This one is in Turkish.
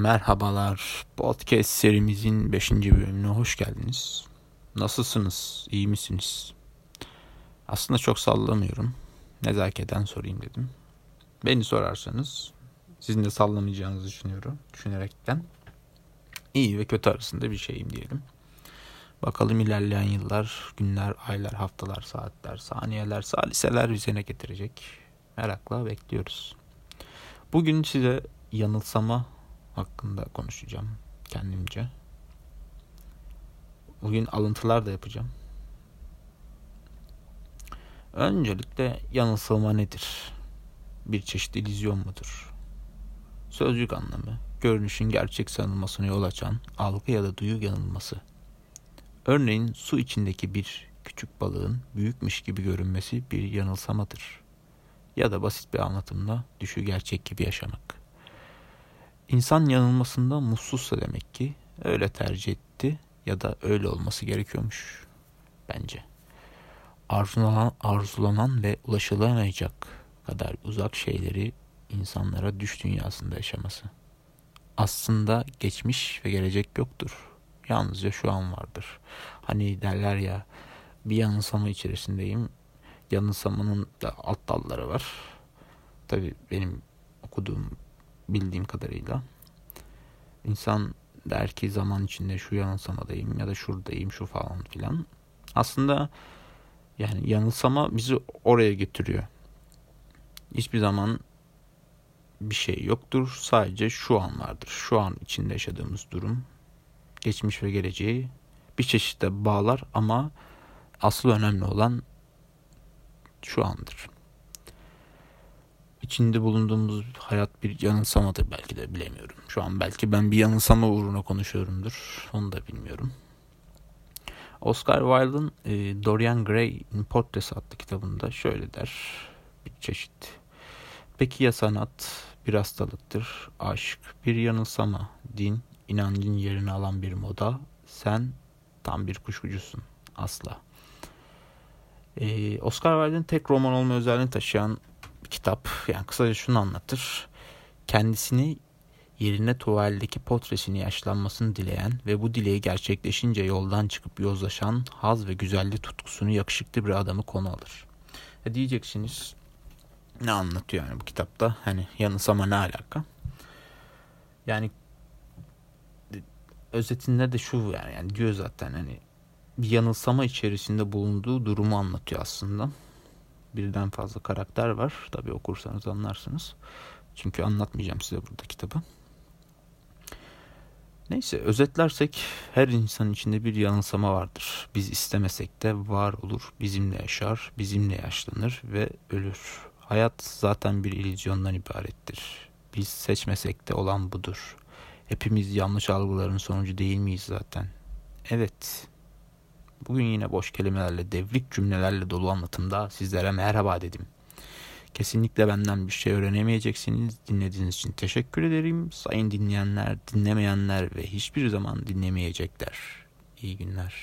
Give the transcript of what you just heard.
Merhabalar. Podcast serimizin 5. bölümüne hoş geldiniz. Nasılsınız? İyi misiniz? Aslında çok sallamıyorum. Nezaketen sorayım dedim. Beni sorarsanız sizin de sallamayacağınızı düşünüyorum. Düşünerekten iyi ve kötü arasında bir şeyim diyelim. Bakalım ilerleyen yıllar, günler, aylar, haftalar, saatler, saniyeler, saliseler bize ne getirecek? Merakla bekliyoruz. Bugün size yanılsama hakkında konuşacağım kendimce. Bugün alıntılar da yapacağım. Öncelikle yanılsama nedir? Bir çeşit illüzyon mudur? Sözcük anlamı, görünüşün gerçek sanılmasına yol açan algı ya da duyu yanılması. Örneğin su içindeki bir küçük balığın büyükmüş gibi görünmesi bir yanılsamadır. Ya da basit bir anlatımla düşü gerçek gibi yaşamak. İnsan yanılmasında mutsuzsa demek ki öyle tercih etti ya da öyle olması gerekiyormuş bence. Arzulanan, arzulanan ve ulaşılamayacak kadar uzak şeyleri insanlara düş dünyasında yaşaması. Aslında geçmiş ve gelecek yoktur. Yalnızca şu an vardır. Hani derler ya bir yanılsama içerisindeyim. Yanılsamanın da alt dalları var. Tabii benim okuduğum bildiğim kadarıyla. İnsan der ki zaman içinde şu yanılsamadayım ya da şuradayım şu falan filan. Aslında yani yanılsama bizi oraya getiriyor. Hiçbir zaman bir şey yoktur. Sadece şu an vardır. Şu an içinde yaşadığımız durum geçmiş ve geleceği bir çeşitte bağlar ama asıl önemli olan şu andır içinde bulunduğumuz hayat bir yanılsamadır belki de bilemiyorum. Şu an belki ben bir yanılsama uğruna konuşuyorumdur. Onu da bilmiyorum. Oscar Wilde'ın e, Dorian Gray'in Portresi adlı kitabında şöyle der. Bir çeşit. Peki ya sanat bir hastalıktır, aşk bir yanılsama, din inancın yerini alan bir moda, sen tam bir kuşkucusun asla. Ee, Oscar Wilde'in tek roman olma özelliğini taşıyan bir kitap. Yani kısaca şunu anlatır. Kendisini yerine tuvaldeki potresini yaşlanmasını dileyen ve bu dileği gerçekleşince yoldan çıkıp yozlaşan haz ve güzellik tutkusunu yakışıklı bir adamı konu alır. E diyeceksiniz ne anlatıyor yani bu kitapta? Hani yanılsama ne alaka? Yani özetinde de şu yani, yani diyor zaten hani bir yanılsama içerisinde bulunduğu durumu anlatıyor aslında birden fazla karakter var. Tabi okursanız anlarsınız. Çünkü anlatmayacağım size burada kitabı. Neyse özetlersek her insan içinde bir yanılsama vardır. Biz istemesek de var olur, bizimle yaşar, bizimle yaşlanır ve ölür. Hayat zaten bir illüzyondan ibarettir. Biz seçmesek de olan budur. Hepimiz yanlış algıların sonucu değil miyiz zaten? Evet, Bugün yine boş kelimelerle, devrik cümlelerle dolu anlatımda sizlere merhaba dedim. Kesinlikle benden bir şey öğrenemeyeceksiniz. Dinlediğiniz için teşekkür ederim. Sayın dinleyenler, dinlemeyenler ve hiçbir zaman dinlemeyecekler. İyi günler.